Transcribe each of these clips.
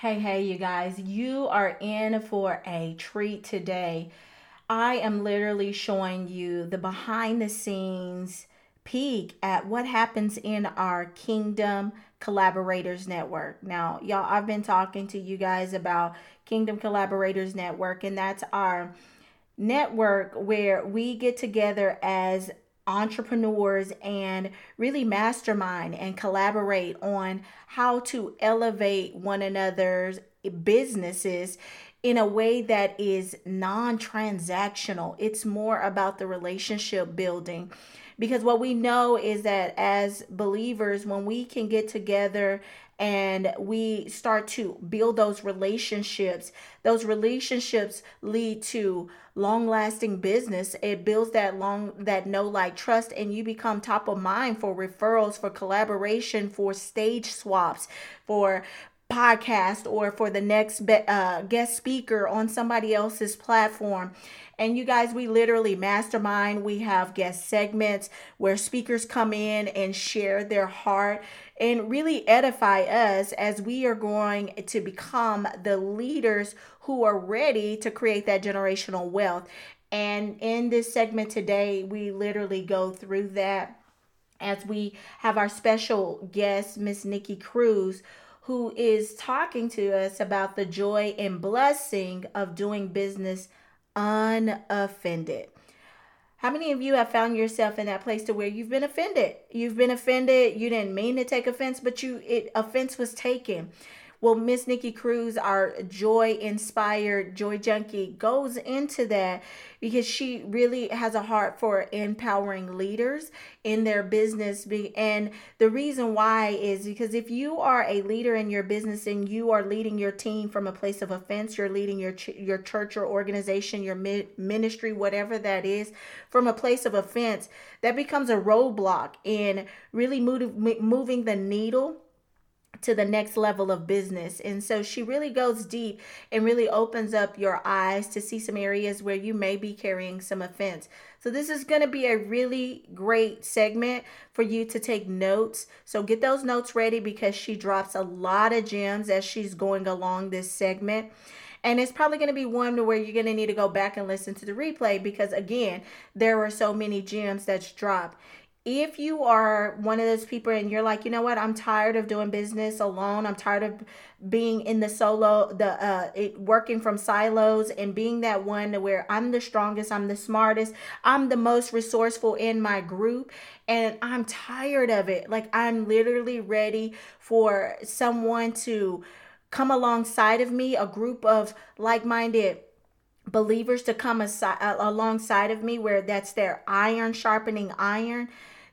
Hey, hey, you guys, you are in for a treat today. I am literally showing you the behind the scenes peek at what happens in our Kingdom Collaborators Network. Now, y'all, I've been talking to you guys about Kingdom Collaborators Network, and that's our network where we get together as entrepreneurs and really mastermind and collaborate on how to elevate one another's businesses in a way that is non transactional. It's more about the relationship building. Because what we know is that as believers, when we can get together and we start to build those relationships, those relationships lead to long lasting business. It builds that long, that no like trust, and you become top of mind for referrals, for collaboration, for stage swaps, for podcast or for the next uh, guest speaker on somebody else's platform. And you guys, we literally mastermind. We have guest segments where speakers come in and share their heart and really edify us as we are going to become the leaders who are ready to create that generational wealth. And in this segment today, we literally go through that as we have our special guest, Miss Nikki Cruise who is talking to us about the joy and blessing of doing business unoffended. How many of you have found yourself in that place to where you've been offended? You've been offended, you didn't mean to take offense, but you it offense was taken. Well, Miss Nikki Cruise, our joy inspired joy junkie, goes into that because she really has a heart for empowering leaders in their business. And the reason why is because if you are a leader in your business and you are leading your team from a place of offense, you're leading your your church or organization, your mi- ministry, whatever that is, from a place of offense, that becomes a roadblock in really move- moving the needle to the next level of business. And so she really goes deep and really opens up your eyes to see some areas where you may be carrying some offense. So this is going to be a really great segment for you to take notes. So get those notes ready because she drops a lot of gems as she's going along this segment. And it's probably going to be one to where you're going to need to go back and listen to the replay because, again, there are so many gems that's dropped if you are one of those people and you're like, you know what, I'm tired of doing business alone. I'm tired of being in the solo, the uh, it, working from silos and being that one where I'm the strongest, I'm the smartest, I'm the most resourceful in my group, and I'm tired of it. Like I'm literally ready for someone to come alongside of me, a group of like-minded believers to come aside, alongside of me where that's their iron sharpening iron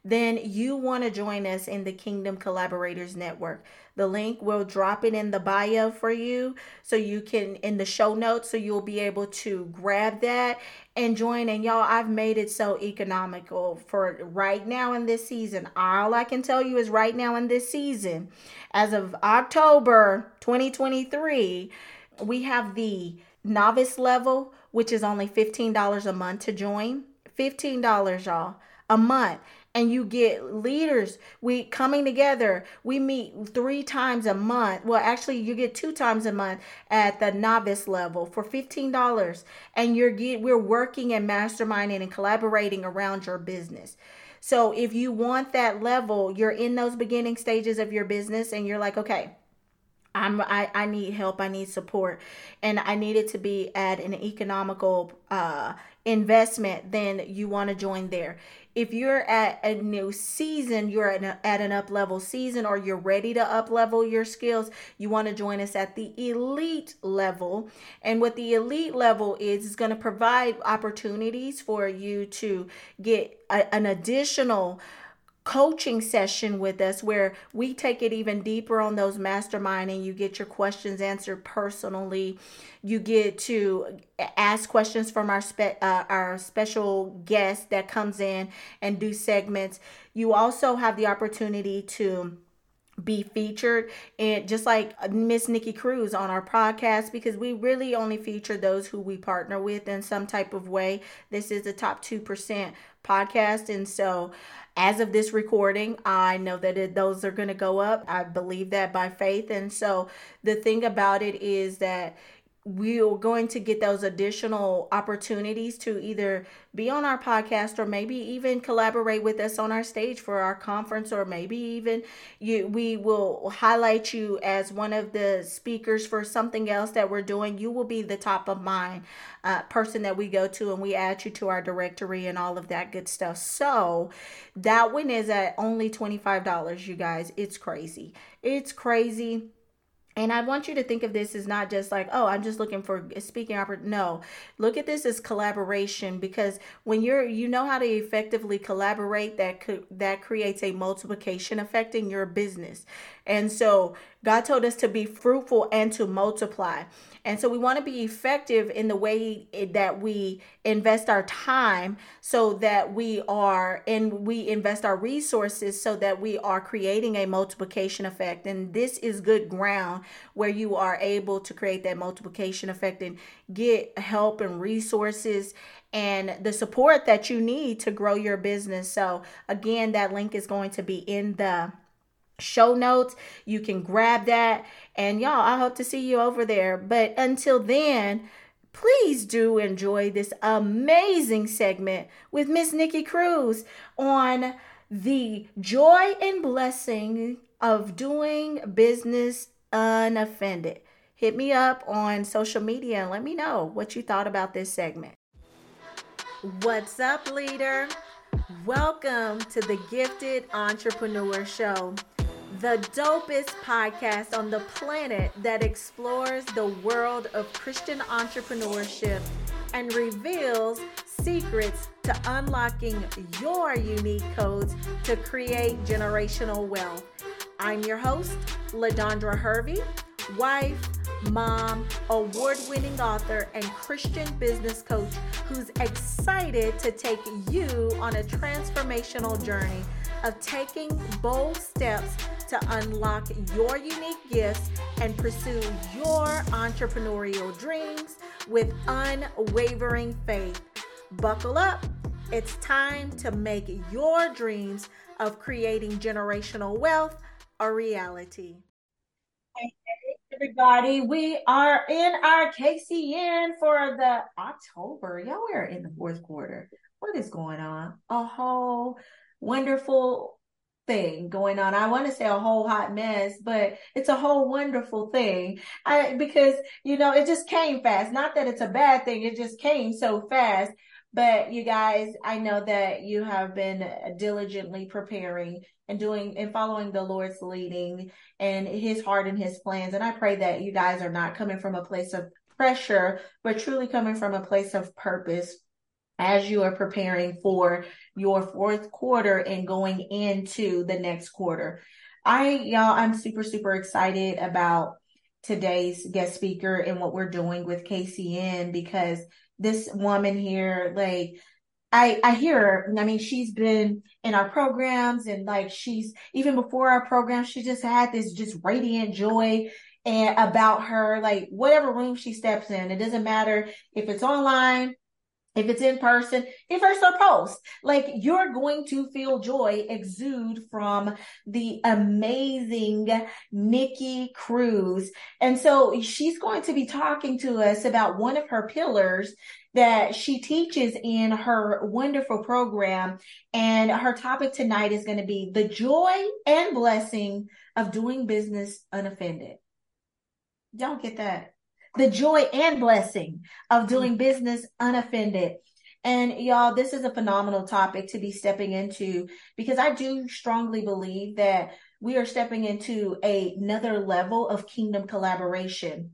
then you want to join us in the Kingdom Collaborators Network. The link will drop it in the bio for you so you can in the show notes so you'll be able to grab that and join and y'all I've made it so economical for right now in this season. All I can tell you is right now in this season as of October 2023 we have the novice level which is only $15 a month to join. $15 y'all a month and you get leaders. We coming together. We meet three times a month. Well actually you get two times a month at the novice level for $15 and you're get, we're working and masterminding and collaborating around your business. So if you want that level you're in those beginning stages of your business and you're like okay I'm I, I need help, I need support, and I need it to be at an economical uh investment, then you want to join there. If you're at a new season, you're at, at an up level season, or you're ready to up level your skills, you want to join us at the elite level. And what the elite level is, is going to provide opportunities for you to get a, an additional coaching session with us where we take it even deeper on those mastermind and you get your questions answered personally you get to ask questions from our spe- uh, our special guest that comes in and do segments you also have the opportunity to be featured and just like Miss Nikki Cruise on our podcast because we really only feature those who we partner with in some type of way. This is the top 2% podcast. And so, as of this recording, I know that it, those are going to go up. I believe that by faith. And so, the thing about it is that we're going to get those additional opportunities to either be on our podcast or maybe even collaborate with us on our stage for our conference or maybe even you we will highlight you as one of the speakers for something else that we're doing. You will be the top of mind uh, person that we go to and we add you to our directory and all of that good stuff. So that one is at only $25 you guys. It's crazy. It's crazy and I want you to think of this as not just like, oh, I'm just looking for speaking opportunity. No, look at this as collaboration because when you're, you know how to effectively collaborate, that could that creates a multiplication effect in your business. And so God told us to be fruitful and to multiply. And so we want to be effective in the way eh, that we invest our time so that we are, and we invest our resources so that we are creating a multiplication effect. And this is good ground where you are able to create that multiplication effect and get help and resources and the support that you need to grow your business. So, again, that link is going to be in the show notes. You can grab that. And y'all, I hope to see you over there. But until then, please do enjoy this amazing segment with Miss Nikki Cruise on the joy and blessing of doing business unoffended. Hit me up on social media and let me know what you thought about this segment. What's up, leader? Welcome to the Gifted Entrepreneur Show the dopest podcast on the planet that explores the world of Christian entrepreneurship and reveals secrets to unlocking your unique codes to create generational wealth. I'm your host, LaDondra Hervey, wife, mom, award winning author, and Christian business coach who's excited to take you on a transformational journey of taking bold steps to unlock your unique gifts and pursue your entrepreneurial dreams with unwavering faith. Buckle up. It's time to make your dreams of creating generational wealth a reality. Hey, everybody, we are in our KCN for the October. Y'all, we're in the fourth quarter. What is going on? A whole wonderful thing going on. I want to say a whole hot mess, but it's a whole wonderful thing. I, because, you know, it just came fast. Not that it's a bad thing. It just came so fast. But you guys, I know that you have been diligently preparing and doing and following the Lord's leading and his heart and his plans. And I pray that you guys are not coming from a place of pressure, but truly coming from a place of purpose as you are preparing for your fourth quarter and going into the next quarter. I, y'all, I'm super, super excited about today's guest speaker and what we're doing with KCN because this woman here, like, I, I hear her. I mean, she's been in our programs and like she's even before our program, she just had this just radiant joy and about her, like whatever room she steps in. It doesn't matter if it's online, if it's in person, if it's a post, like you're going to feel joy exude from the amazing Nikki Cruise. And so she's going to be talking to us about one of her pillars that she teaches in her wonderful program. And her topic tonight is going to be the joy and blessing of doing business unoffended. Don't get that the joy and blessing of mm-hmm. doing business unoffended. And y'all, this is a phenomenal topic to be stepping into because I do strongly believe that we are stepping into a, another level of kingdom collaboration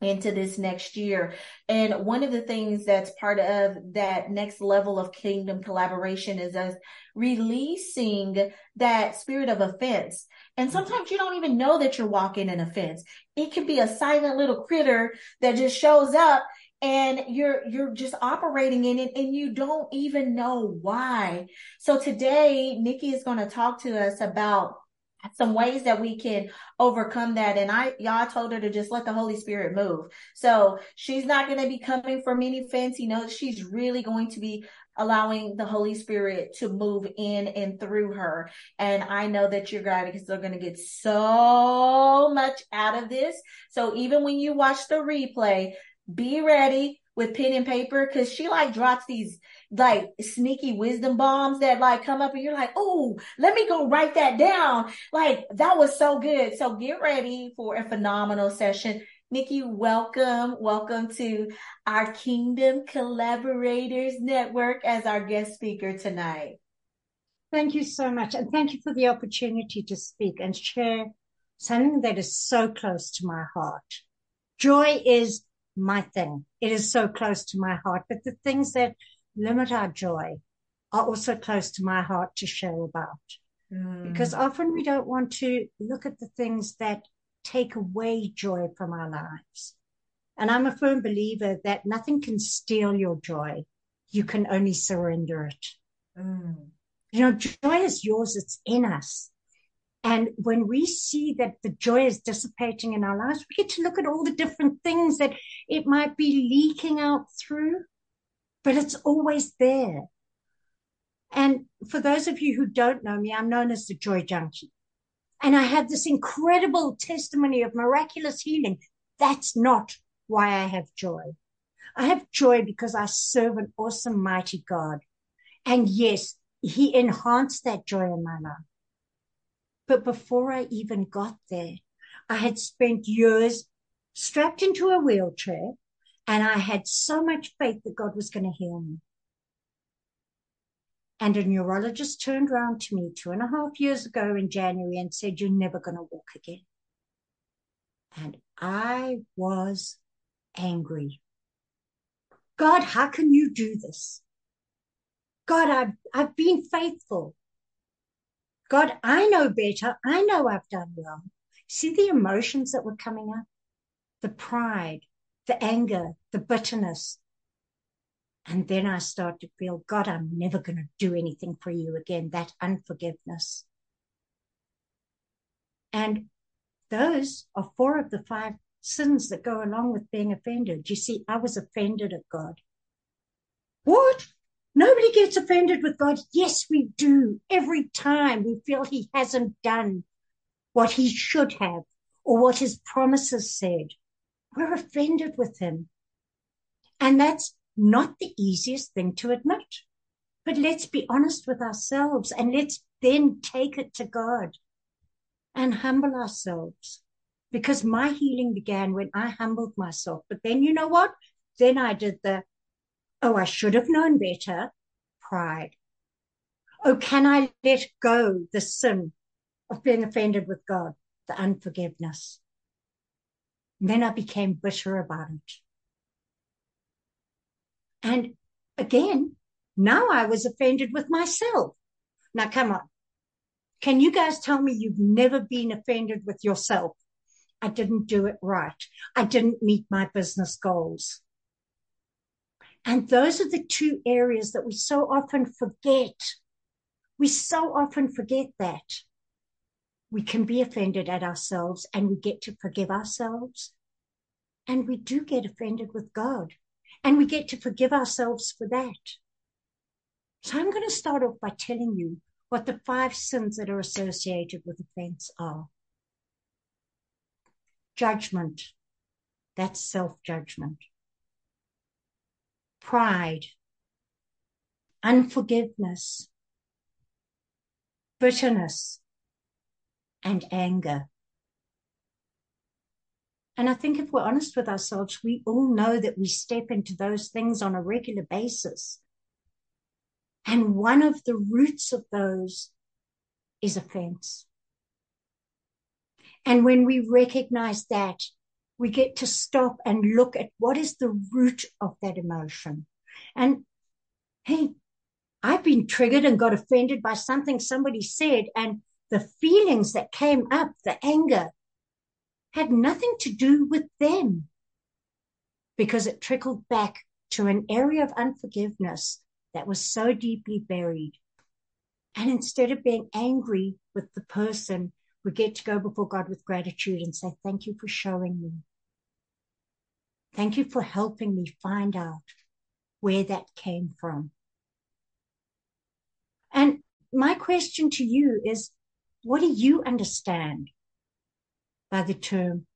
into this next year. And one of the things that's part of that next level of kingdom collaboration is us releasing that spirit of offense. And mm-hmm. sometimes you don't even know that you're walking in offense. It can be a silent little critter that just shows up and you're you're just operating in it and you don't even know why. So today Nikki is going to talk to us about some ways that we can overcome that. And I, y'all told her to just let the Holy Spirit move. So she's not going to be coming from any fancy notes. She's really going to be allowing the Holy Spirit to move in and through her. And I know that because they're going to get so much out of this. So even when you watch the replay, be ready with pen and paper because she like drops these like sneaky wisdom bombs that like come up and you're like, oh, let me go write that down. Like that was so good. So get ready for a phenomenal session. Nikki, welcome. Welcome to our Kingdom Collaborators Network as our guest speaker tonight. Thank you so much. And thank you for the opportunity to speak and share something that is so close to my heart. Joy is my thing. It is so close to my heart. But the things that limit our joy are also close to my heart to share about. Mm. Because often we don't want to look at the things that take away joy from our lives. And I'm a firm believer that nothing can steal your joy. You can only surrender it. Mm. You know, joy is yours. It's in us. And when we see that the joy is dissipating in our lives, we get to look at all the different things that it might be leaking out through, but it's always there. And for those of you who don't know me, I'm known as the joy junkie. And I have this incredible testimony of miraculous healing. That's not why I have joy. I have joy because I serve an awesome, mighty God. And yes, he enhanced that joy in my life. But before I even got there, I had spent years strapped into a wheelchair and I had so much faith that God was going to heal me. And a neurologist turned around to me two and a half years ago in January and said, You're never going to walk again. And I was angry. God, how can you do this? God, I've, I've been faithful. God, I know better. I know I've done well. See the emotions that were coming up? The pride, the anger, the bitterness. And then I start to feel, God, I'm never going to do anything for you again. That unforgiveness. And those are four of the five sins that go along with being offended. You see, I was offended at God. What? Nobody gets offended with God. Yes, we do. Every time we feel he hasn't done what he should have or what his promises said, we're offended with him. And that's not the easiest thing to admit. But let's be honest with ourselves and let's then take it to God and humble ourselves. Because my healing began when I humbled myself. But then you know what? Then I did the Oh, I should have known better. Pride. Oh, can I let go the sin of being offended with God, the unforgiveness? And then I became bitter about it. And again, now I was offended with myself. Now, come on. Can you guys tell me you've never been offended with yourself? I didn't do it right. I didn't meet my business goals. And those are the two areas that we so often forget. We so often forget that. We can be offended at ourselves and we get to forgive ourselves. And we do get offended with God and we get to forgive ourselves for that. So I'm going to start off by telling you what the five sins that are associated with offense are. Judgment. That's self judgment pride, unforgiveness, bitterness, and anger. And I think if we're honest with ourselves, we all know that we step into those things on a regular basis. And one of the roots of those is offense. And when we recognize that, we get to stop and look at what is the root of that emotion. And hey, I've been triggered and got offended by something somebody said, and the feelings that came up, the anger, had nothing to do with them because it trickled back to an area of unforgiveness that was so deeply buried. And instead of being angry with the person we get to go before God with gratitude and say, Thank you for showing me. Thank you for helping me find out where that came from. And my question to you is, what do you understand by the term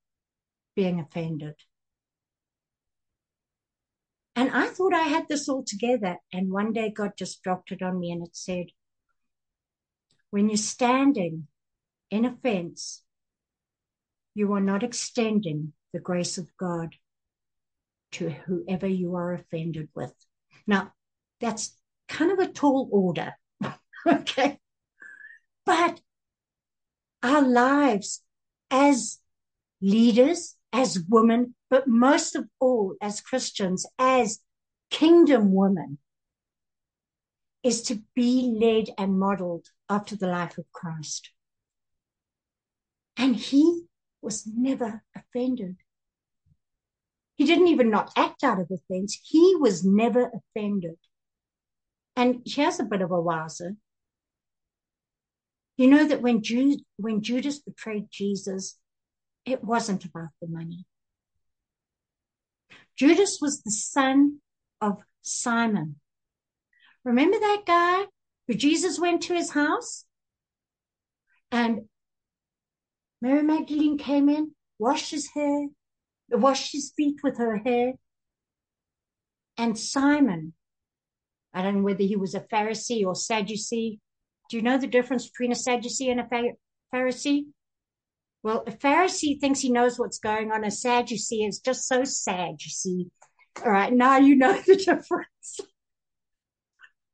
being offended? And I thought I had this all together. And one day God just dropped it on me and it said, when you're standing in offense, you are not extending the grace of God to whoever you are offended with. Now, that's kind of a tall order. okay. But our lives as leaders, as women, but most of all as Christians, as kingdom women, is to be led and modeled after the life of Christ. And he was never offended. He didn't even not act out of offense. He was never offended. And here's a bit of a wowzer. You know that when, Jude, when Judas betrayed Jesus, it wasn't about the money. Judas was the son of Simon. Remember that guy who Jesus went to his house? And Mary Magdalene came in, washed his hair, washed his feet with her hair. And Simon, I don't know whether he was a Pharisee or Sadducee. Do you know the difference between a Sadducee and a Pharisee? Well, a Pharisee thinks he knows what's going on. A Sadducee is just so sad, you see. All right, now you know the difference.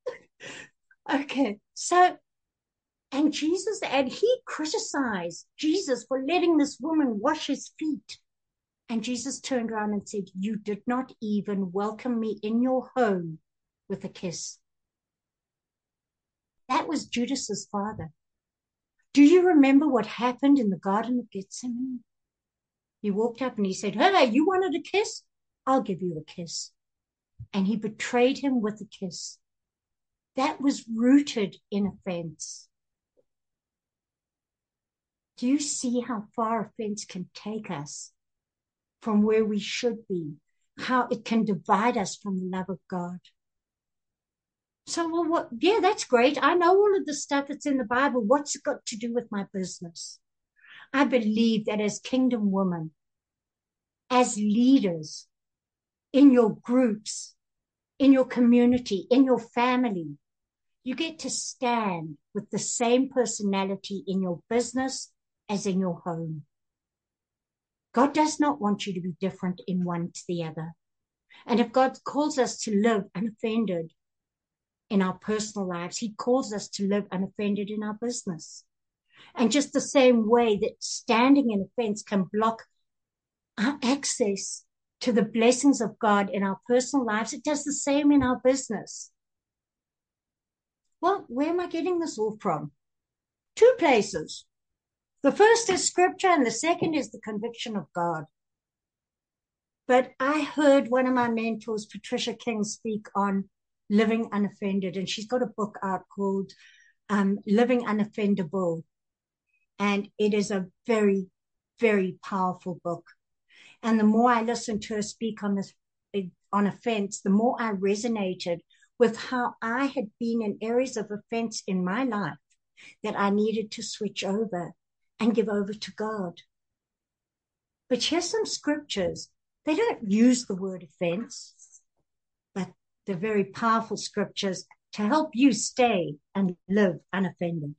okay, so, and Jesus, and he criticized Jesus for letting this woman wash his feet. And Jesus turned around and said, You did not even welcome me in your home with a kiss. That was Judas's father. Do you remember what happened in the Garden of Gethsemane? He walked up and he said, Hey, you wanted a kiss? I'll give you a kiss. And he betrayed him with a kiss. That was rooted in offense. Do you see how far offense can take us from where we should be? How it can divide us from the love of God? So, well, what, yeah, that's great. I know all of the stuff that's in the Bible. What's it got to do with my business? I believe that as kingdom women, as leaders in your groups, in your community, in your family, you get to stand with the same personality in your business as in your home. God does not want you to be different in one to the other. And if God calls us to live unoffended in our personal lives. He calls us to live unoffended in our business. And just the same way that standing in offense can block our access to the blessings of God in our personal lives, it does the same in our business. Well, where am I getting this all from? Two places. The first is scripture, and the second is the conviction of God. But I heard one of my mentors, Patricia King, speak on Living Unoffended. And she's got a book out called um, Living Unoffendable. And it is a very, very powerful book. And the more I listened to her speak on this, on offense, the more I resonated with how I had been in areas of offense in my life that I needed to switch over and give over to God. But here's some scriptures. They don't use the word offense, the very powerful scriptures to help you stay and live unoffended.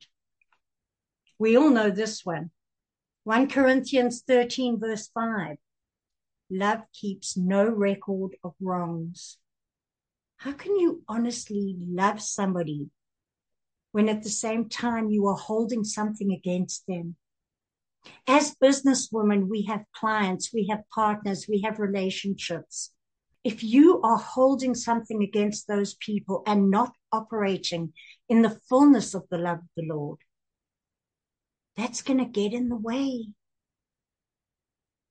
We all know this one. 1 Corinthians 13 verse 5. Love keeps no record of wrongs. How can you honestly love somebody when at the same time you are holding something against them? As businesswomen, we have clients, we have partners, we have relationships if you are holding something against those people and not operating in the fullness of the love of the Lord, that's going to get in the way.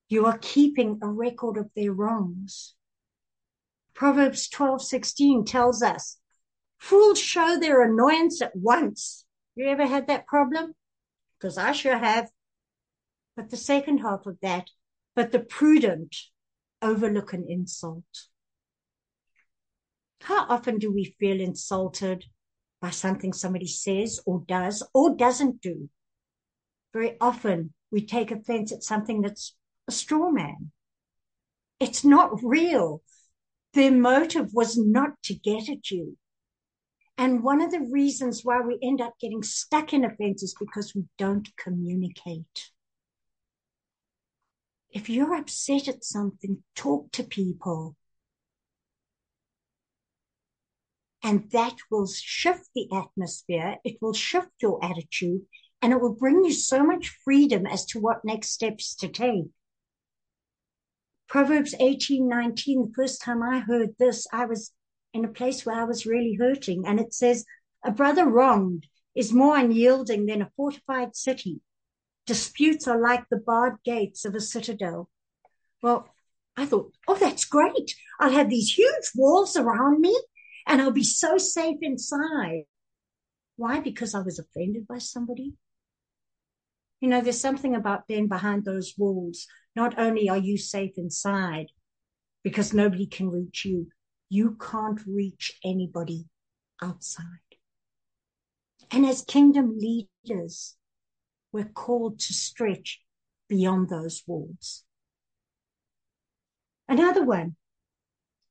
You are keeping a record of their wrongs. Proverbs 12:16 tells us, fools show their annoyance at once. You ever had that problem? Because I sure have. But the second half of that, but the prudent overlook an insult. How often do we feel insulted by something somebody says or does or doesn't do. Very often we take offense at something that's a straw man. It's not real. Their motive was not to get at you. And one of the reasons why we end up getting stuck in offense is because we don't communicate. If you're upset at something, talk to people. And that will shift the atmosphere. It will shift your attitude and it will bring you so much freedom as to what next steps to take. Proverbs 18, 19, the first time I heard this, I was in a place where I was really hurting. And it says, a brother wronged is more unyielding than a fortified city. Disputes are like the barred gates of a citadel. Well, I thought, oh, that's great. I'll have these huge walls around me and I'll be so safe inside. Why? Because I was offended by somebody. You know, there's something about being behind those walls. Not only are you safe inside because nobody can reach you, you can't reach anybody outside. And as kingdom leaders, we're called to stretch beyond those walls. Another one.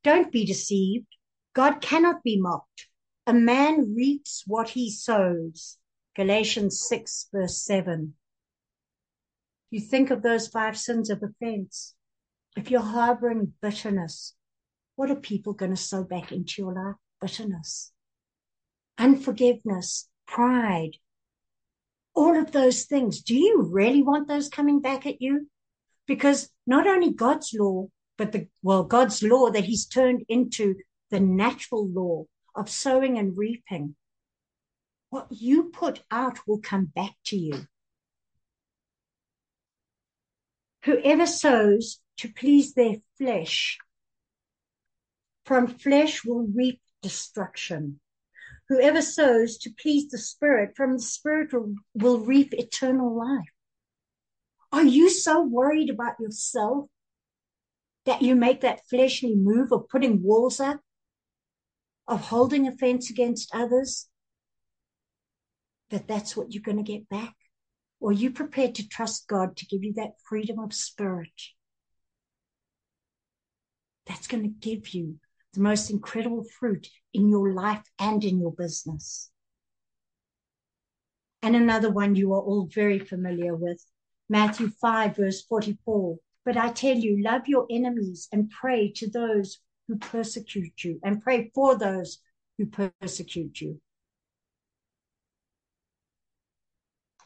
Don't be deceived. God cannot be mocked. A man reaps what he sows. Galatians 6 verse 7. You think of those five sins of offense. If you're harboring bitterness, what are people going to sow back into your life? Bitterness, unforgiveness, pride, all of those things. Do you really want those coming back at you? Because not only God's law, but the, well, God's law that he's turned into the natural law of sowing and reaping. What you put out will come back to you. Whoever sows to please their flesh, from flesh will reap destruction. Whoever sows to please the Spirit, from the Spirit will, will reap eternal life. Are you so worried about yourself that you make that fleshly move of putting walls up, of holding offense against others, that that's what you're going to get back? Or are you prepared to trust God to give you that freedom of spirit? That's going to give you the most incredible fruit in your life and in your business. And another one you are all very familiar with, Matthew 5, verse 44. But I tell you, love your enemies and pray to those who persecute you and pray for those who persecute you.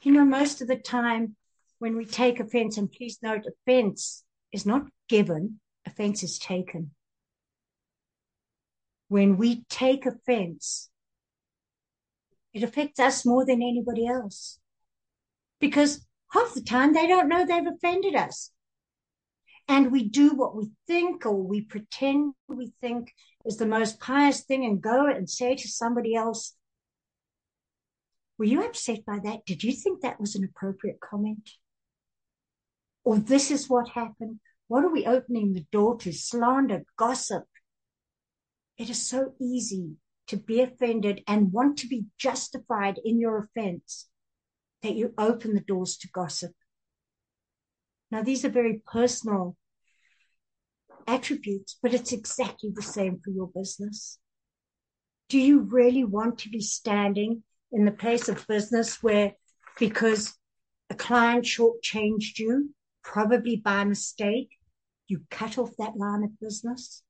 You know, most of the time when we take offense, and please note, offense is not given, offense is taken. When we take offense, it affects us more than anybody else. Because half the time they don't know they've offended us and we do what we think or we pretend we think is the most pious thing and go and say to somebody else, were you upset by that? Did you think that was an appropriate comment? Or this is what happened? What are we opening the door to? Slander, gossip. It is so easy to be offended and want to be justified in your offense that you open the doors to gossip. Now, these are very personal attributes, but it's exactly the same for your business. Do you really want to be standing in the place of business where, because a client shortchanged you, probably by mistake, you cut off that line of business?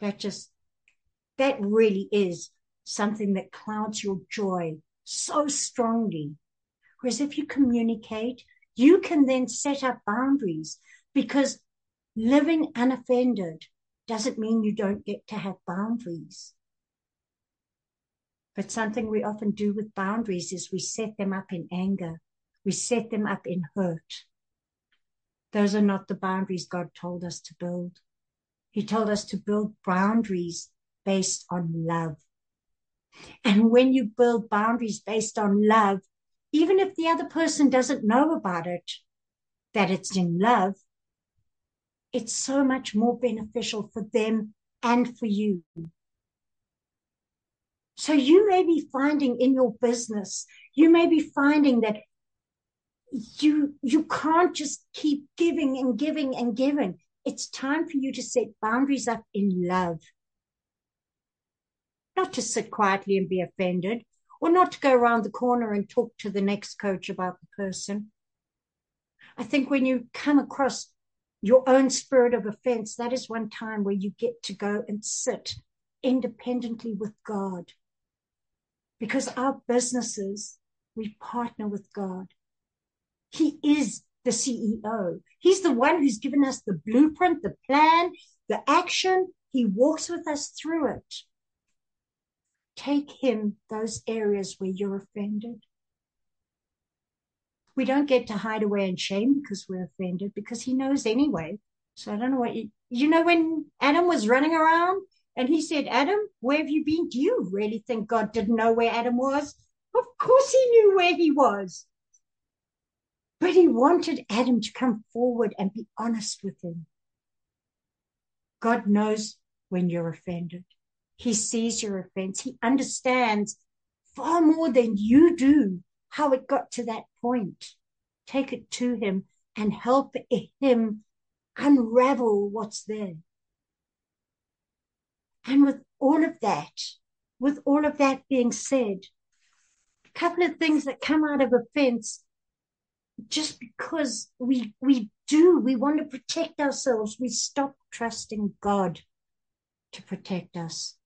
That just, that really is something that clouds your joy so strongly Whereas if you communicate, you can then set up boundaries because living unoffended doesn't mean you don't get to have boundaries. But something we often do with boundaries is we set them up in anger. We set them up in hurt. Those are not the boundaries God told us to build. He told us to build boundaries based on love. And when you build boundaries based on love, even if the other person doesn't know about it, that it's in love, it's so much more beneficial for them and for you. So you may be finding in your business, you may be finding that you you can't just keep giving and giving and giving. It's time for you to set boundaries up in love. Not to sit quietly and be offended, or not to go around the corner and talk to the next coach about the person. I think when you come across your own spirit of offense, that is one time where you get to go and sit independently with God. Because our businesses, we partner with God. He is the CEO. He's the one who's given us the blueprint, the plan, the action. He walks with us through it. Take him those areas where you're offended. We don't get to hide away in shame because we're offended because he knows anyway. So I don't know what you, you know, when Adam was running around and he said, Adam, where have you been? Do you really think God didn't know where Adam was? Of course he knew where he was. But he wanted Adam to come forward and be honest with him. God knows when you're offended. He sees your offense. He understands far more than you do how it got to that point. Take it to him and help him unravel what's there. And with all of that, with all of that being said, a couple of things that come out of offense just because we we do we want to protect ourselves we stop trusting god to protect us.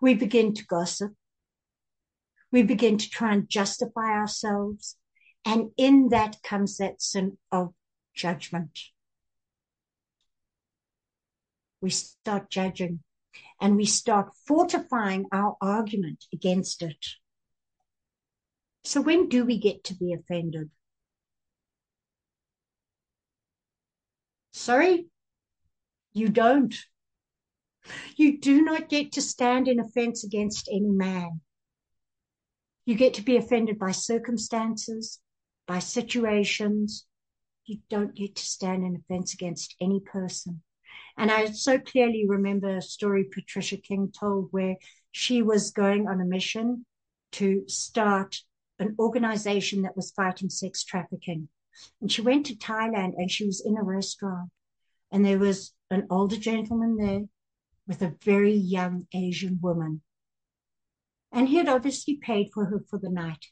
We begin to gossip. We begin to try and justify ourselves. And in that comes that sin of judgment. We start judging and we start fortifying our argument against it so when do we get to be offended? Sorry, you don't. You do not get to stand in offense against any man. You get to be offended by circumstances, by situations. You don't get to stand in offense against any person. And I so clearly remember a story Patricia King told where she was going on a mission to start an organization that was fighting sex trafficking. And she went to Thailand and she was in a restaurant and there was an older gentleman there with a very young Asian woman. And he had obviously paid for her for the night.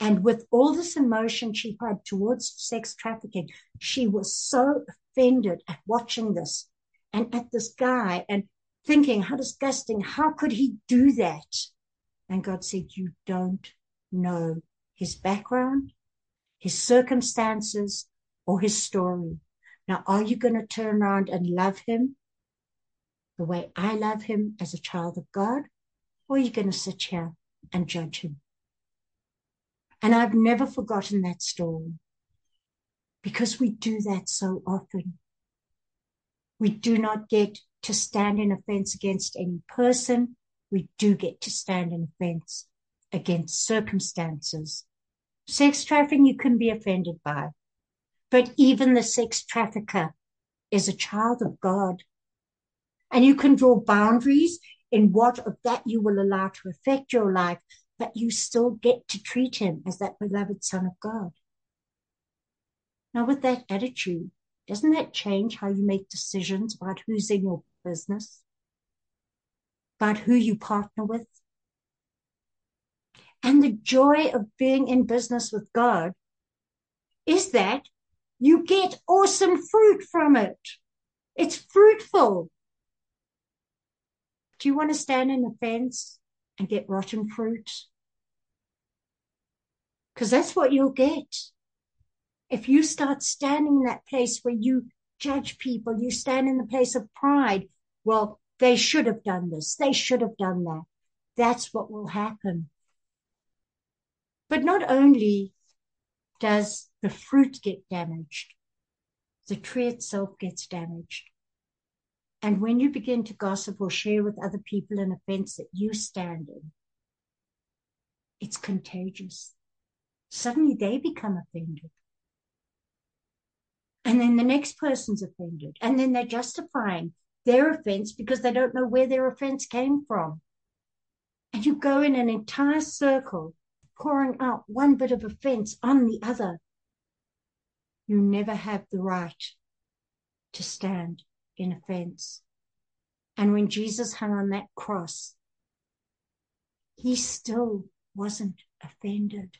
And with all this emotion she had towards sex trafficking, she was so offended at watching this and at this guy and thinking, how disgusting, how could he do that? And God said, You don't know his background, his circumstances, or his story. Now, are you going to turn around and love him the way I love him as a child of God? Or are you going to sit here and judge him? And I've never forgotten that story because we do that so often. We do not get to stand in offense against any person. We do get to stand in offense against circumstances. Sex trafficking you can be offended by, but even the sex trafficker is a child of God. And you can draw boundaries in what of that you will allow to affect your life, but you still get to treat him as that beloved son of God. Now, with that attitude, doesn't that change how you make decisions about who's in your business? About who you partner with? And the joy of being in business with God is that you get awesome fruit from it. It's fruitful. Do you want to stand in the fence and get rotten fruit? Because that's what you'll get. If you start standing in that place where you judge people, you stand in the place of pride. Well, they should have done this. They should have done that. That's what will happen. But not only does the fruit get damaged, the tree itself gets damaged. And when you begin to gossip or share with other people an offense that you stand in, it's contagious. Suddenly they become offended. And then the next person's offended. And then they're justifying their offense because they don't know where their offense came from. And you go in an entire circle, pouring out one bit of offense on the other. You never have the right to stand in offense. And when Jesus hung on that cross, he still wasn't offended.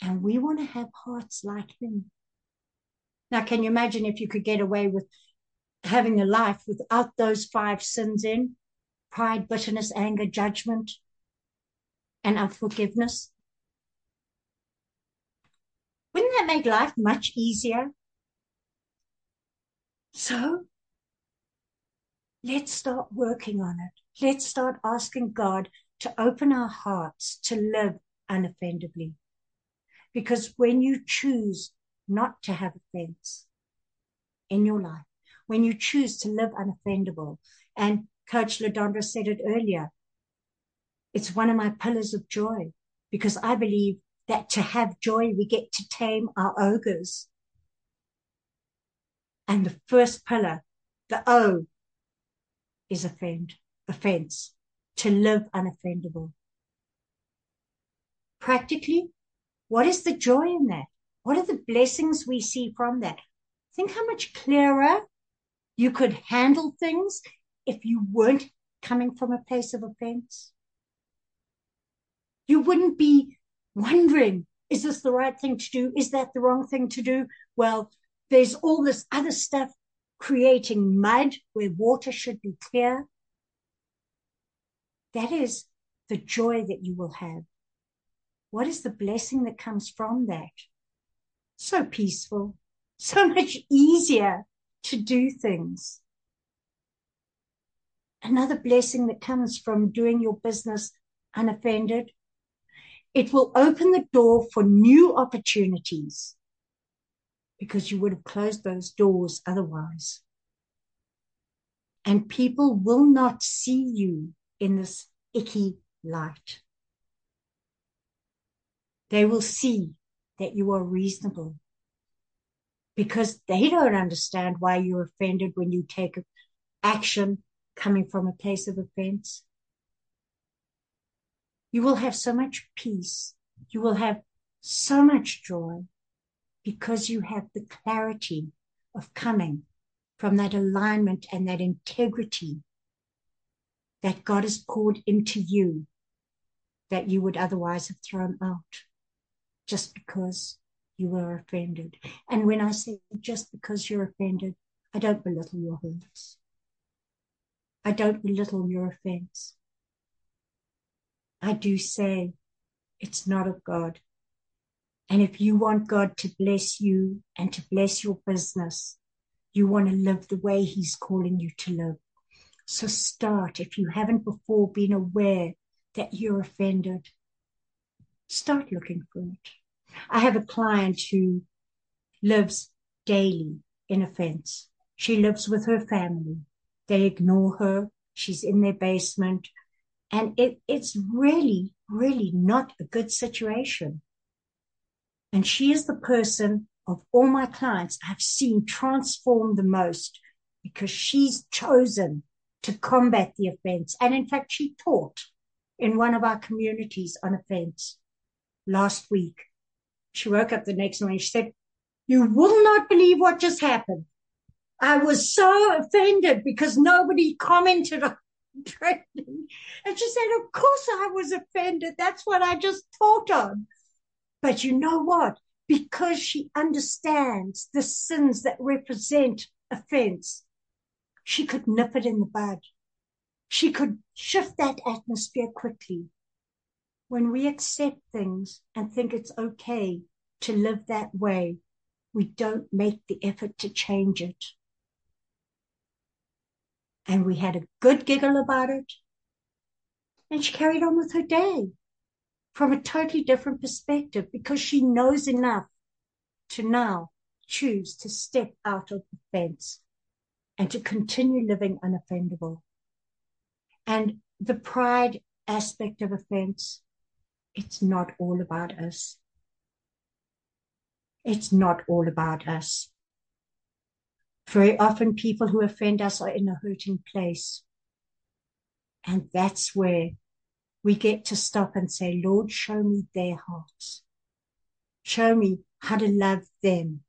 And we want to have hearts like him. Now, can you imagine if you could get away with having a life without those five sins in pride, bitterness, anger, judgment, and unforgiveness? Wouldn't that make life much easier? So let's start working on it. Let's start asking God to open our hearts to live unoffendably. Because when you choose not to have offense in your life, when you choose to live unoffendable, and Coach Ladondra said it earlier, it's one of my pillars of joy because I believe that to have joy, we get to tame our ogres. And the first pillar, the O, is offend, offense, to live unoffendable. Practically, what is the joy in that? What are the blessings we see from that? Think how much clearer you could handle things if you weren't coming from a place of offense. You wouldn't be wondering, is this the right thing to do? Is that the wrong thing to do? Well, there's all this other stuff creating mud where water should be clear. That is the joy that you will have. What is the blessing that comes from that? So peaceful, so much easier to do things. Another blessing that comes from doing your business unoffended. It will open the door for new opportunities because you would have closed those doors otherwise. And people will not see you in this icky light. They will see that you are reasonable because they don't understand why you're offended when you take action coming from a place of offense. You will have so much peace. You will have so much joy because you have the clarity of coming from that alignment and that integrity that God has poured into you that you would otherwise have thrown out just because you were offended. And when I say just because you're offended, I don't belittle your hurts. I don't belittle your offense. I do say it's not of God. And if you want God to bless you and to bless your business, you want to live the way He's calling you to live. So start if you haven't before been aware that you're offended. Start looking for it. I have a client who lives daily in offense. She lives with her family. They ignore her. She's in their basement. And it, it's really, really not a good situation. And she is the person of all my clients I've seen transform the most because she's chosen to combat the offense. And in fact, she taught in one of our communities on offense last week. She woke up the next morning. She said, you will not believe what just happened. I was so offended because nobody commented on training. And she said, of course I was offended. That's what I just thought of. But you know what? Because she understands the sins that represent offense, she could nip it in the bud. She could shift that atmosphere quickly. When we accept things and think it's okay to live that way, we don't make the effort to change it. And we had a good giggle about it. And she carried on with her day from a totally different perspective because she knows enough to now choose to step out of the fence and to continue living unoffendable. And the pride aspect of offense, it's not all about us. It's not all about us. Very often people who offend us are in a hurting place. And that's where we get to stop and say, Lord, show me their hearts. Show me how to love them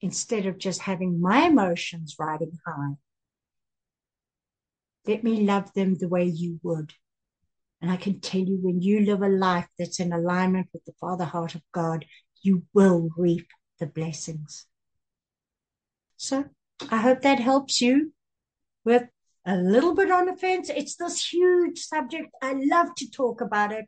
instead of just having my emotions riding high. Let me love them the way you would. And I can tell you, when you live a life that's in alignment with the Father heart of God, you will reap the blessings. So I hope that helps you with a little bit on offense. It's this huge subject. I love to talk about it.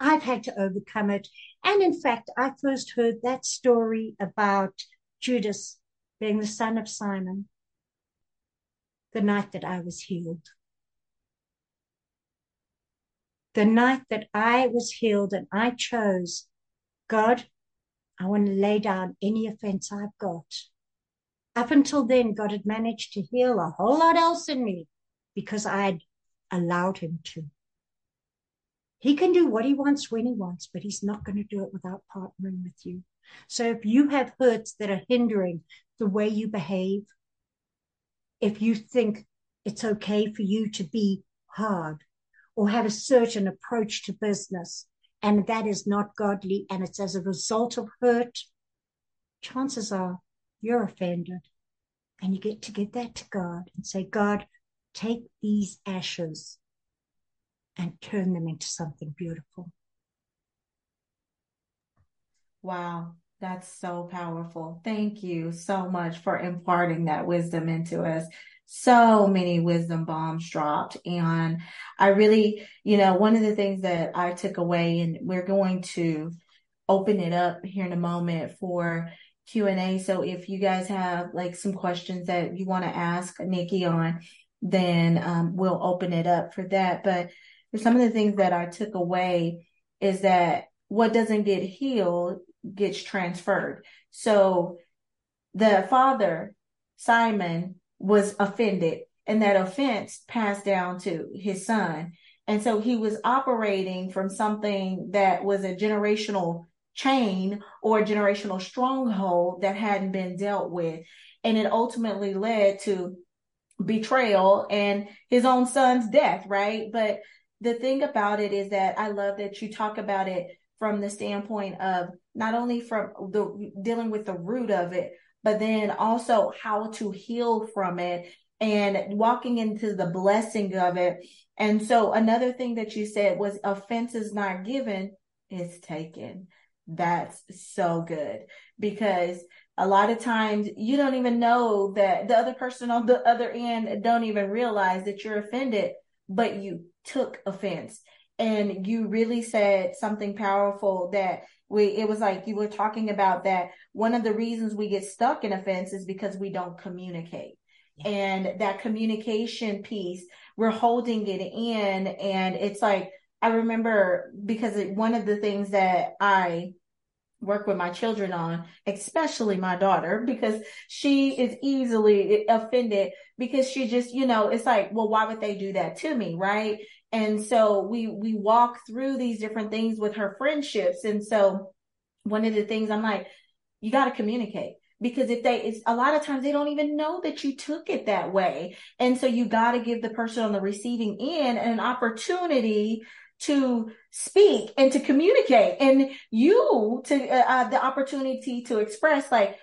I've had to overcome it. And in fact, I first heard that story about Judas being the son of Simon the night that I was healed. The night that I was healed and I chose, God, I want to lay down any offense I've got. Up until then, God had managed to heal a whole lot else in me because I had allowed him to. He can do what he wants when he wants, but he's not going to do it without partnering with you. So if you have hurts that are hindering the way you behave, if you think it's okay for you to be hard or have a certain approach to business and that is not godly and it's as a result of hurt, chances are you're offended. And you get to give that to God and say, God, take these ashes and turn them into something beautiful. Wow, that's so powerful. Thank you so much for imparting that wisdom into us. So many wisdom bombs dropped. And I really, you know, one of the things that I took away, and we're going to open it up here in a moment for Q&A. So if you guys have like some questions that you want to ask Nikki on, then um, we'll open it up for that. But some of the things that I took away is that what doesn't get healed gets transferred. So the father, Simon, was offended and that offense passed down to his son. And so he was operating from something that was a generational chain or generational stronghold that hadn't been dealt with. And it ultimately led to betrayal and his own son's death, right? But the thing about it is that I love that you talk about it from the standpoint of not only from the dealing with the root of it, but then also how to heal from it and walking into the blessing of it. And so another thing that you said was offense is not given, it's taken. That's so good because a lot of times you don't even know that the other person on the other end don't even realize that you're offended, but you took offense and you really said something powerful that we it was like you were talking about that one of the reasons we get stuck in offense is because we don't communicate. And that communication piece we're holding it in and it's like i remember because one of the things that i work with my children on, especially my daughter, because she is easily offended because she just, you know, it's like, well, why would they do that to me? Right. And so we, we walk through these different things with her friendships. And so one of the things I'm like, you got to communicate because if they it's a lot of times they don't even know that you took it that way and so you got to give the person on the receiving end an opportunity to speak and to communicate. And you to uh, uh, the opportunity to express like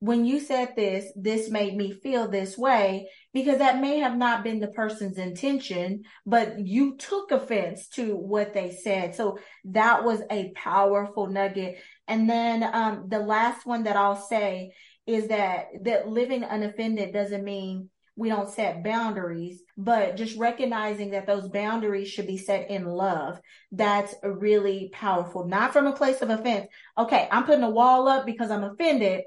when you said this this made me feel this way because that may have not been the person's intention but you took offense to what they said. So that was a powerful nugget. And then um, the last one that i'll say is that that living unoffended doesn't mean we don't set boundaries, but just recognizing that those boundaries should be set in love. That's really powerful, not from a place of offense. Okay, I'm putting a wall up because I'm offended.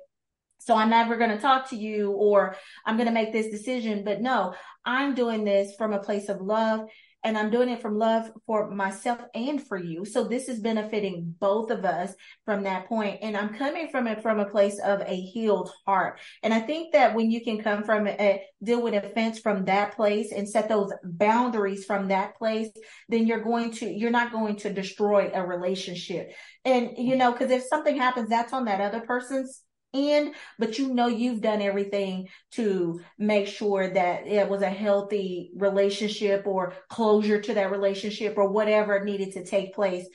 So I'm never going to talk to you or I'm going to make this decision. But no, I'm doing this from a place of love and I'm doing it from love for myself and for you. So this is benefiting both of us from that point. And I'm coming from it from a place of a healed heart. And I think that when you can come from a deal with offense from that place and set those boundaries from that place, then you're going to, you're not going to destroy a relationship. And, you know, cause if something happens, that's on that other person's end, but you know you've done everything to make sure that it was a healthy relationship or closure to that relationship or whatever needed to take place.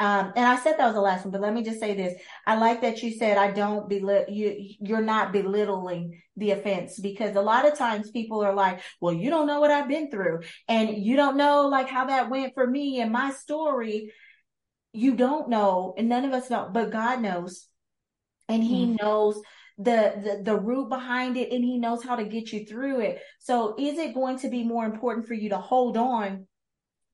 Um, and I said that was the last one, but let me just say this. I like that you said I don't belittle you. You're not belittling the offense because a lot of times people are like, well, you don't know what I've been through and you don't know like how that went for me and my story. You don't know, and none of us know, but God knows and he mm-hmm. knows the, the the root behind it and he knows how to get you through it so is it going to be more important for you to hold on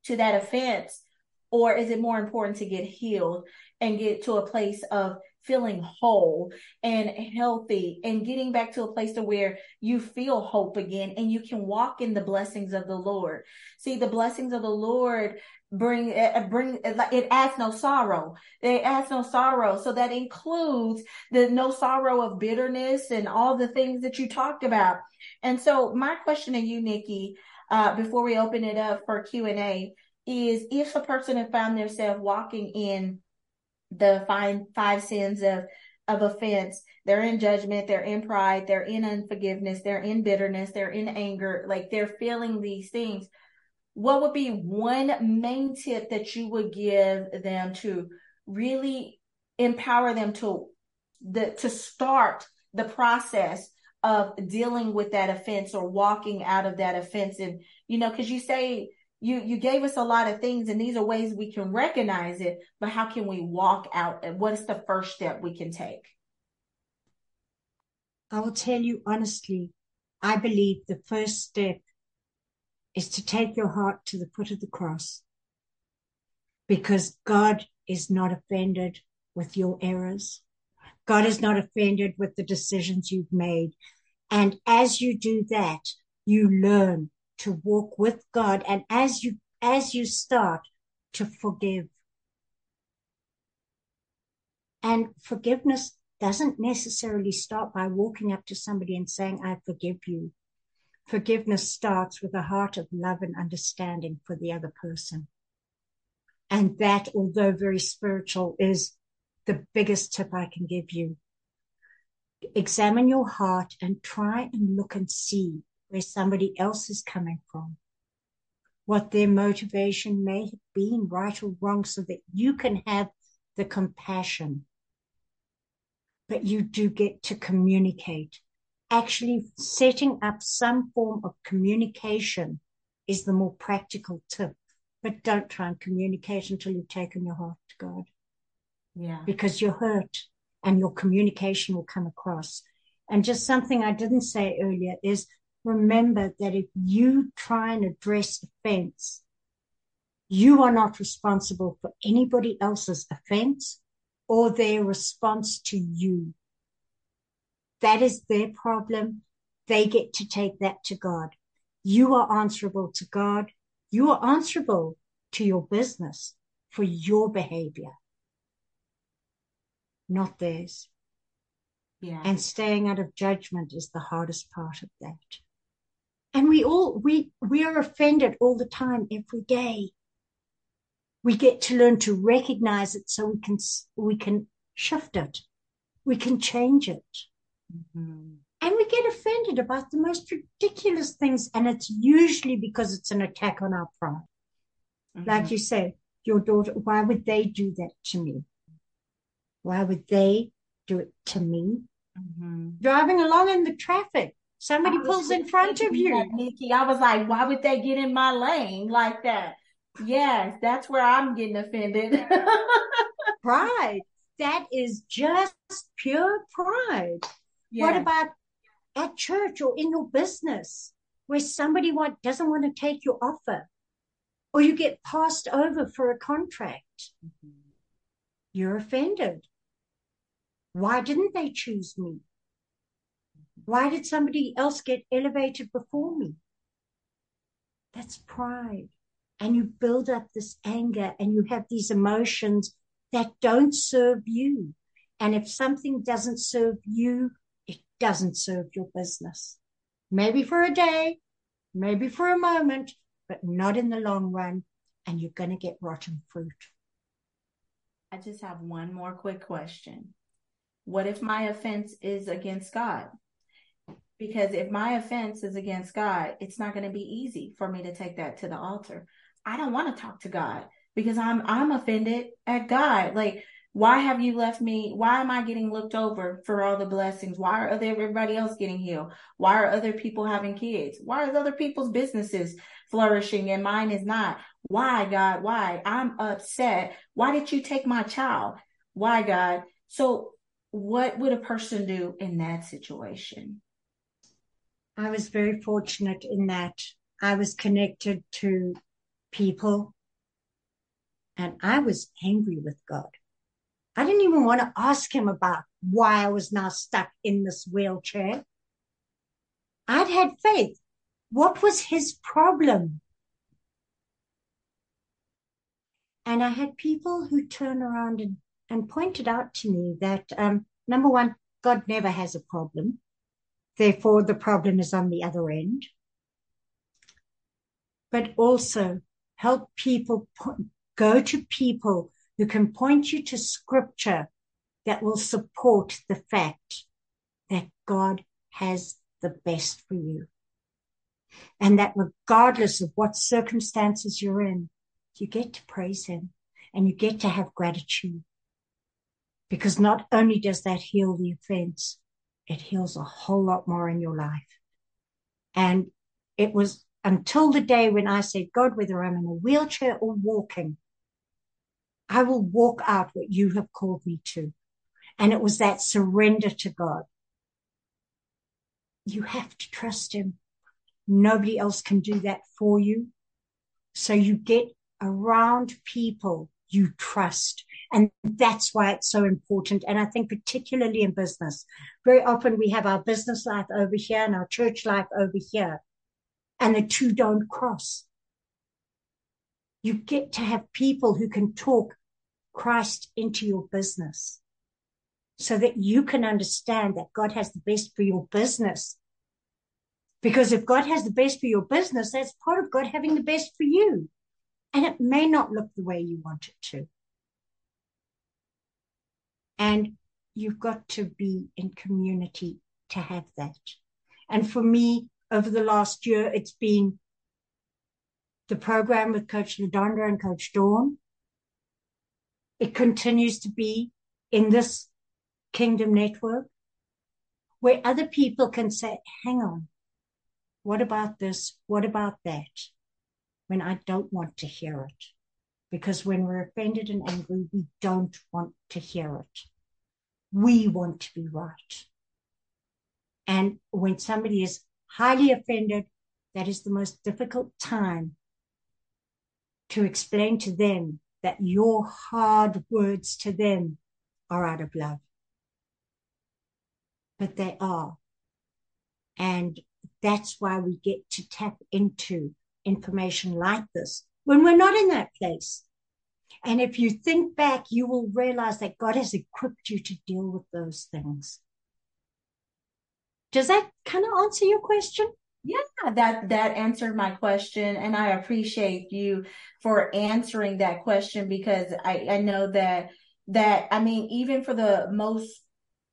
to that offense or is it more important to get healed and get to a place of feeling whole and healthy and getting back to a place to where you feel hope again and you can walk in the blessings of the Lord. See, the blessings of the Lord bring it bring eh, it adds no sorrow. It adds no sorrow. So that includes the no sorrow of bitterness and all the things that you talked about. And so my question to you nikki uh, before we open it up for q&a is if a person had found themselves walking in the five, five sins of of offense they're in judgment they're in pride they're in unforgiveness they're in bitterness they're in anger like they're feeling these things what would be one main tip that you would give them to really empower them to the to start the process of dealing with that offense or walking out of that offense? And you know because you say you you gave us a lot of things and these are ways we can recognize it but how can we walk out? And what is the first step we can take? I will tell you honestly i believe the first step is to take your heart to the foot of the cross because God is not offended with your errors. God is not offended with the decisions you've made. And as you do that, you learn to walk with God. And as you, as you start to forgive. And forgiveness doesn't necessarily start by walking up to somebody and saying, I forgive you. Forgiveness starts with a heart of love and understanding for the other person. And that, although very spiritual, is the biggest tip I can give you. Examine your heart and try and look and see where somebody else is coming from, what their motivation may have been, right or wrong, so that you can have the compassion. But you do get to communicate actually setting up some form of communication is the more practical tip. But don't try and communicate until you've taken your heart to God. Yeah. Because you're hurt and your communication will come across. And just something I didn't say earlier is remember that if you try and address offense, you are not responsible for anybody else's offense or their response to you. That is their problem. They get to take that to God. You are answerable to God. You are answerable to your business for your behavior, not theirs. Yeah. And staying out of judgment is the hardest part of that. And we all, we, we are offended all the time, every day. We get to learn to recognize it so we can, we can shift it. We can change it. Mm-hmm. And we get offended about the most ridiculous things. And it's usually because it's an attack on our pride. Mm-hmm. Like you say, your daughter, why would they do that to me? Why would they do it to me? Mm-hmm. Driving along in the traffic, somebody pulls in front of you. That, Nikki, I was like, why would they get in my lane like that? Yes, that's where I'm getting offended. pride. That is just pure pride. Yeah. What about at church or in your business where somebody want, doesn't want to take your offer or you get passed over for a contract? Mm-hmm. You're offended. Why didn't they choose me? Why did somebody else get elevated before me? That's pride. And you build up this anger and you have these emotions that don't serve you. And if something doesn't serve you, doesn't serve your business. Maybe for a day, maybe for a moment, but not in the long run. And you're going to get rotten fruit. I just have one more quick question. What if my offense is against God? Because if my offense is against God, it's not going to be easy for me to take that to the altar. I don't want to talk to God because I'm I'm offended at God. Like, why have you left me? Why am I getting looked over for all the blessings? Why are other, everybody else getting healed? Why are other people having kids? Why are other people's businesses flourishing and mine is not? Why, God? Why? I'm upset. Why did you take my child? Why, God? So, what would a person do in that situation? I was very fortunate in that I was connected to people and I was angry with God. I didn't even want to ask him about why I was now stuck in this wheelchair. I'd had faith. What was his problem? And I had people who turned around and, and pointed out to me that, um, number one, God never has a problem. Therefore, the problem is on the other end. But also help people go to people who can point you to scripture that will support the fact that God has the best for you. And that regardless of what circumstances you're in, you get to praise him and you get to have gratitude. Because not only does that heal the offense, it heals a whole lot more in your life. And it was until the day when I said, God, whether I'm in a wheelchair or walking, I will walk out what you have called me to. And it was that surrender to God. You have to trust him. Nobody else can do that for you. So you get around people you trust. And that's why it's so important. And I think particularly in business, very often we have our business life over here and our church life over here, and the two don't cross. You get to have people who can talk Christ into your business so that you can understand that God has the best for your business. Because if God has the best for your business, that's part of God having the best for you. And it may not look the way you want it to. And you've got to be in community to have that. And for me, over the last year, it's been the program with Coach Ladondra and Coach Dawn. It continues to be in this kingdom network where other people can say, hang on, what about this? What about that? when I don't want to hear it. Because when we're offended and angry, we don't want to hear it. We want to be right. And when somebody is highly offended, that is the most difficult time to explain to them that your hard words to them are out of love. But they are. And that's why we get to tap into information like this when we're not in that place. And if you think back, you will realize that God has equipped you to deal with those things. Does that kind of answer your question? Yeah, that that answered my question, and I appreciate you for answering that question because I I know that that I mean even for the most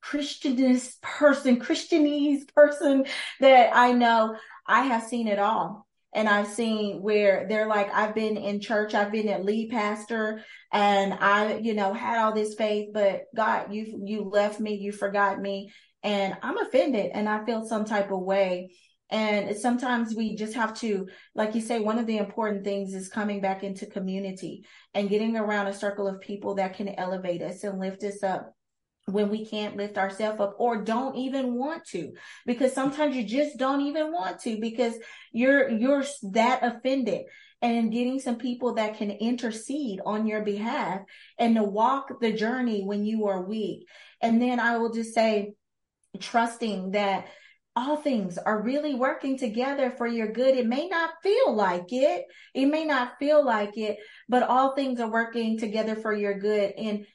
Christianist person, Christianese person that I know, I have seen it all and I've seen where they're like, I've been in church, I've been a lead pastor, and I, you know, had all this faith, but God, you you left me, you forgot me, and I'm offended, and I feel some type of way. And sometimes we just have to, like you say, one of the important things is coming back into community and getting around a circle of people that can elevate us and lift us up when we can't lift ourselves up or don't even want to. Because sometimes you just don't even want to because you're you're that offended. And getting some people that can intercede on your behalf and to walk the journey when you are weak. And then i will just say trusting that all things are really working together for your good. It may not feel like it. It may not feel like it, but all things are working together for your good. And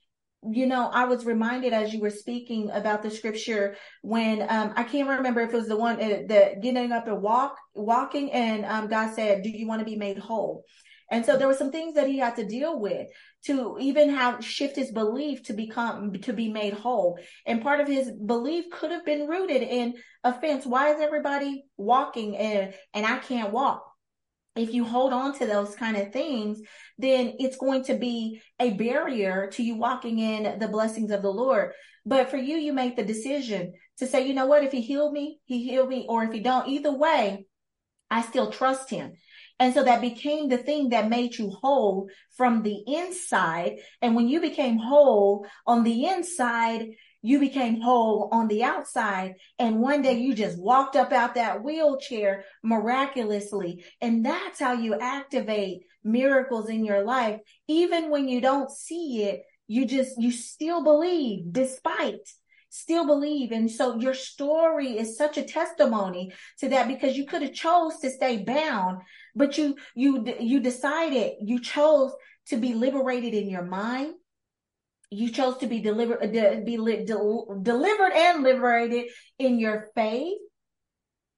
you know, I was reminded as you were speaking about the scripture when um, I can't remember if it was the one uh, that getting up and walk, walking, and um, God said, "Do you want to be made whole?" And so there were some things that he had to deal with to even have shift his belief to become to be made whole. And part of his belief could have been rooted in offense. Why is everybody walking and and I can't walk? If you hold on to those kind of things, then it's going to be a barrier to you walking in the blessings of the Lord. But for you, you make the decision to say, you know what, if he healed me, he healed me, or if he don't, either way, I still trust him. And so that became the thing that made you whole from the inside. And when you became whole on the inside, you became whole on the outside. And one day you just walked up out that wheelchair miraculously. And that's how you activate miracles in your life. Even when you don't see it, you just, you still believe despite still believe. And so your story is such a testimony to that because you could have chose to stay bound, but you, you, you decided you chose to be liberated in your mind. You chose to be delivered, be delivered and liberated in your faith.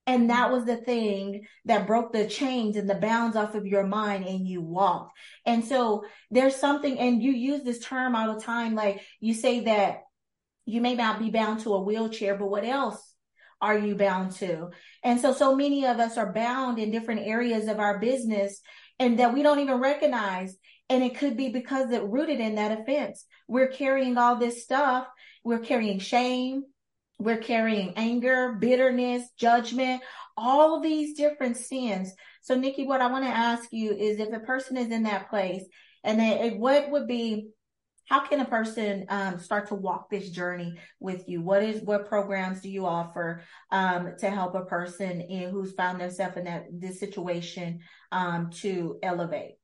And that was the thing that broke the chains and the bounds off of your mind and you walked. And so there's something, and you use this term all the time. Like you say that you may not be bound to a wheelchair, but what else are you bound to? And so, so many of us are bound in different areas of our business and that we don't even recognize. And it could be because it rooted in that offense. We're carrying all this stuff. We're carrying shame. We're carrying anger, bitterness, judgment, all these different sins. So, Nikki, what I want to ask you is if a person is in that place and they, what would be how can a person um, start to walk this journey with you? What is what programs do you offer um, to help a person in, who's found themselves in that this situation um, to elevate?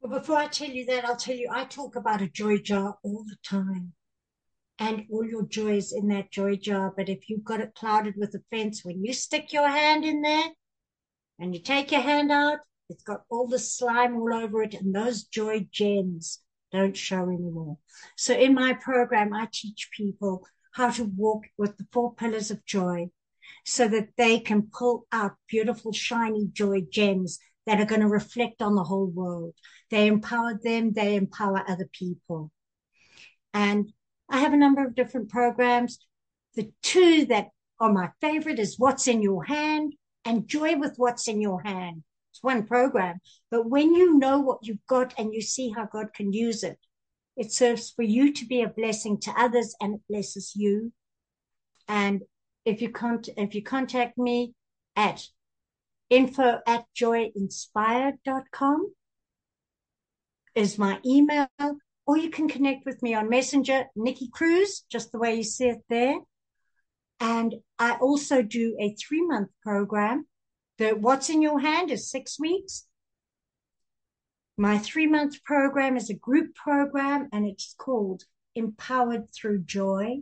Well before i tell you that i'll tell you i talk about a joy jar all the time. And all your joys in that joy jar. But if you've got it clouded with offense when you stick your hand in there and you take your hand out it's got all the slime all over it and those joy gems don't show anymore. So in my program, I teach people how to walk with the four pillars of joy so that they can pull out beautiful, shiny joy gems that are going to reflect on the whole world. They empower them, they empower other people. And I have a number of different programs. The two that are my favorite is What's in Your Hand and Joy with What's in Your Hand one program. But when you know what you've got and you see how God can use it, it serves for you to be a blessing to others and it blesses you. And if you con- if you contact me at info at joyinspired.com is my email, or you can connect with me on Messenger, Nikki Cruise, just the way you see it there. And I also do a three month program the What's in Your Hand is six weeks. My three month program is a group program and it's called Empowered Through Joy.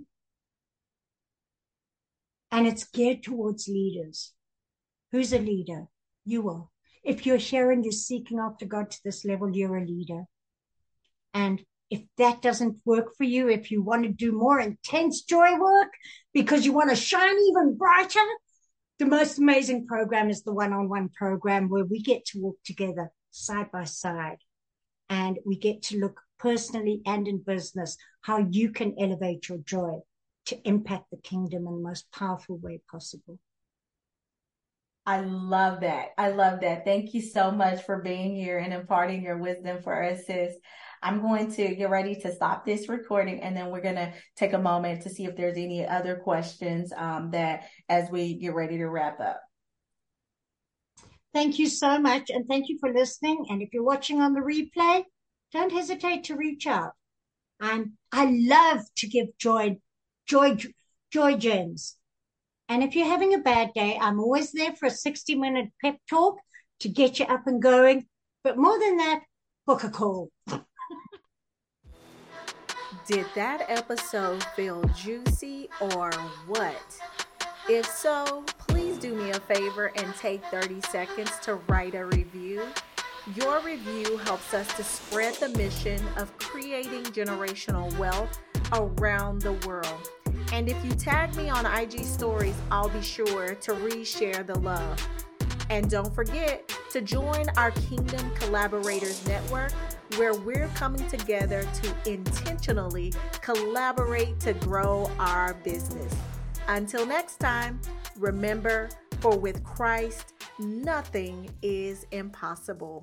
And it's geared towards leaders. Who's a leader? You are. If you're here and you're seeking after God to this level, you're a leader. And if that doesn't work for you, if you want to do more intense joy work because you want to shine even brighter, the most amazing program is the one-on-one program where we get to walk together side by side and we get to look personally and in business how you can elevate your joy to impact the kingdom in the most powerful way possible. I love that. I love that. Thank you so much for being here and imparting your wisdom for us, sis. I'm going to get ready to stop this recording and then we're going to take a moment to see if there's any other questions um, that as we get ready to wrap up. Thank you so much. And thank you for listening. And if you're watching on the replay, don't hesitate to reach out. And I love to give joy, joy, joy gems. And if you're having a bad day, I'm always there for a 60 minute pep talk to get you up and going. But more than that, book a call. Did that episode feel juicy or what? If so, please do me a favor and take 30 seconds to write a review. Your review helps us to spread the mission of creating generational wealth around the world. And if you tag me on IG stories, I'll be sure to reshare the love. And don't forget, to join our Kingdom Collaborators Network, where we're coming together to intentionally collaborate to grow our business. Until next time, remember, for with Christ, nothing is impossible.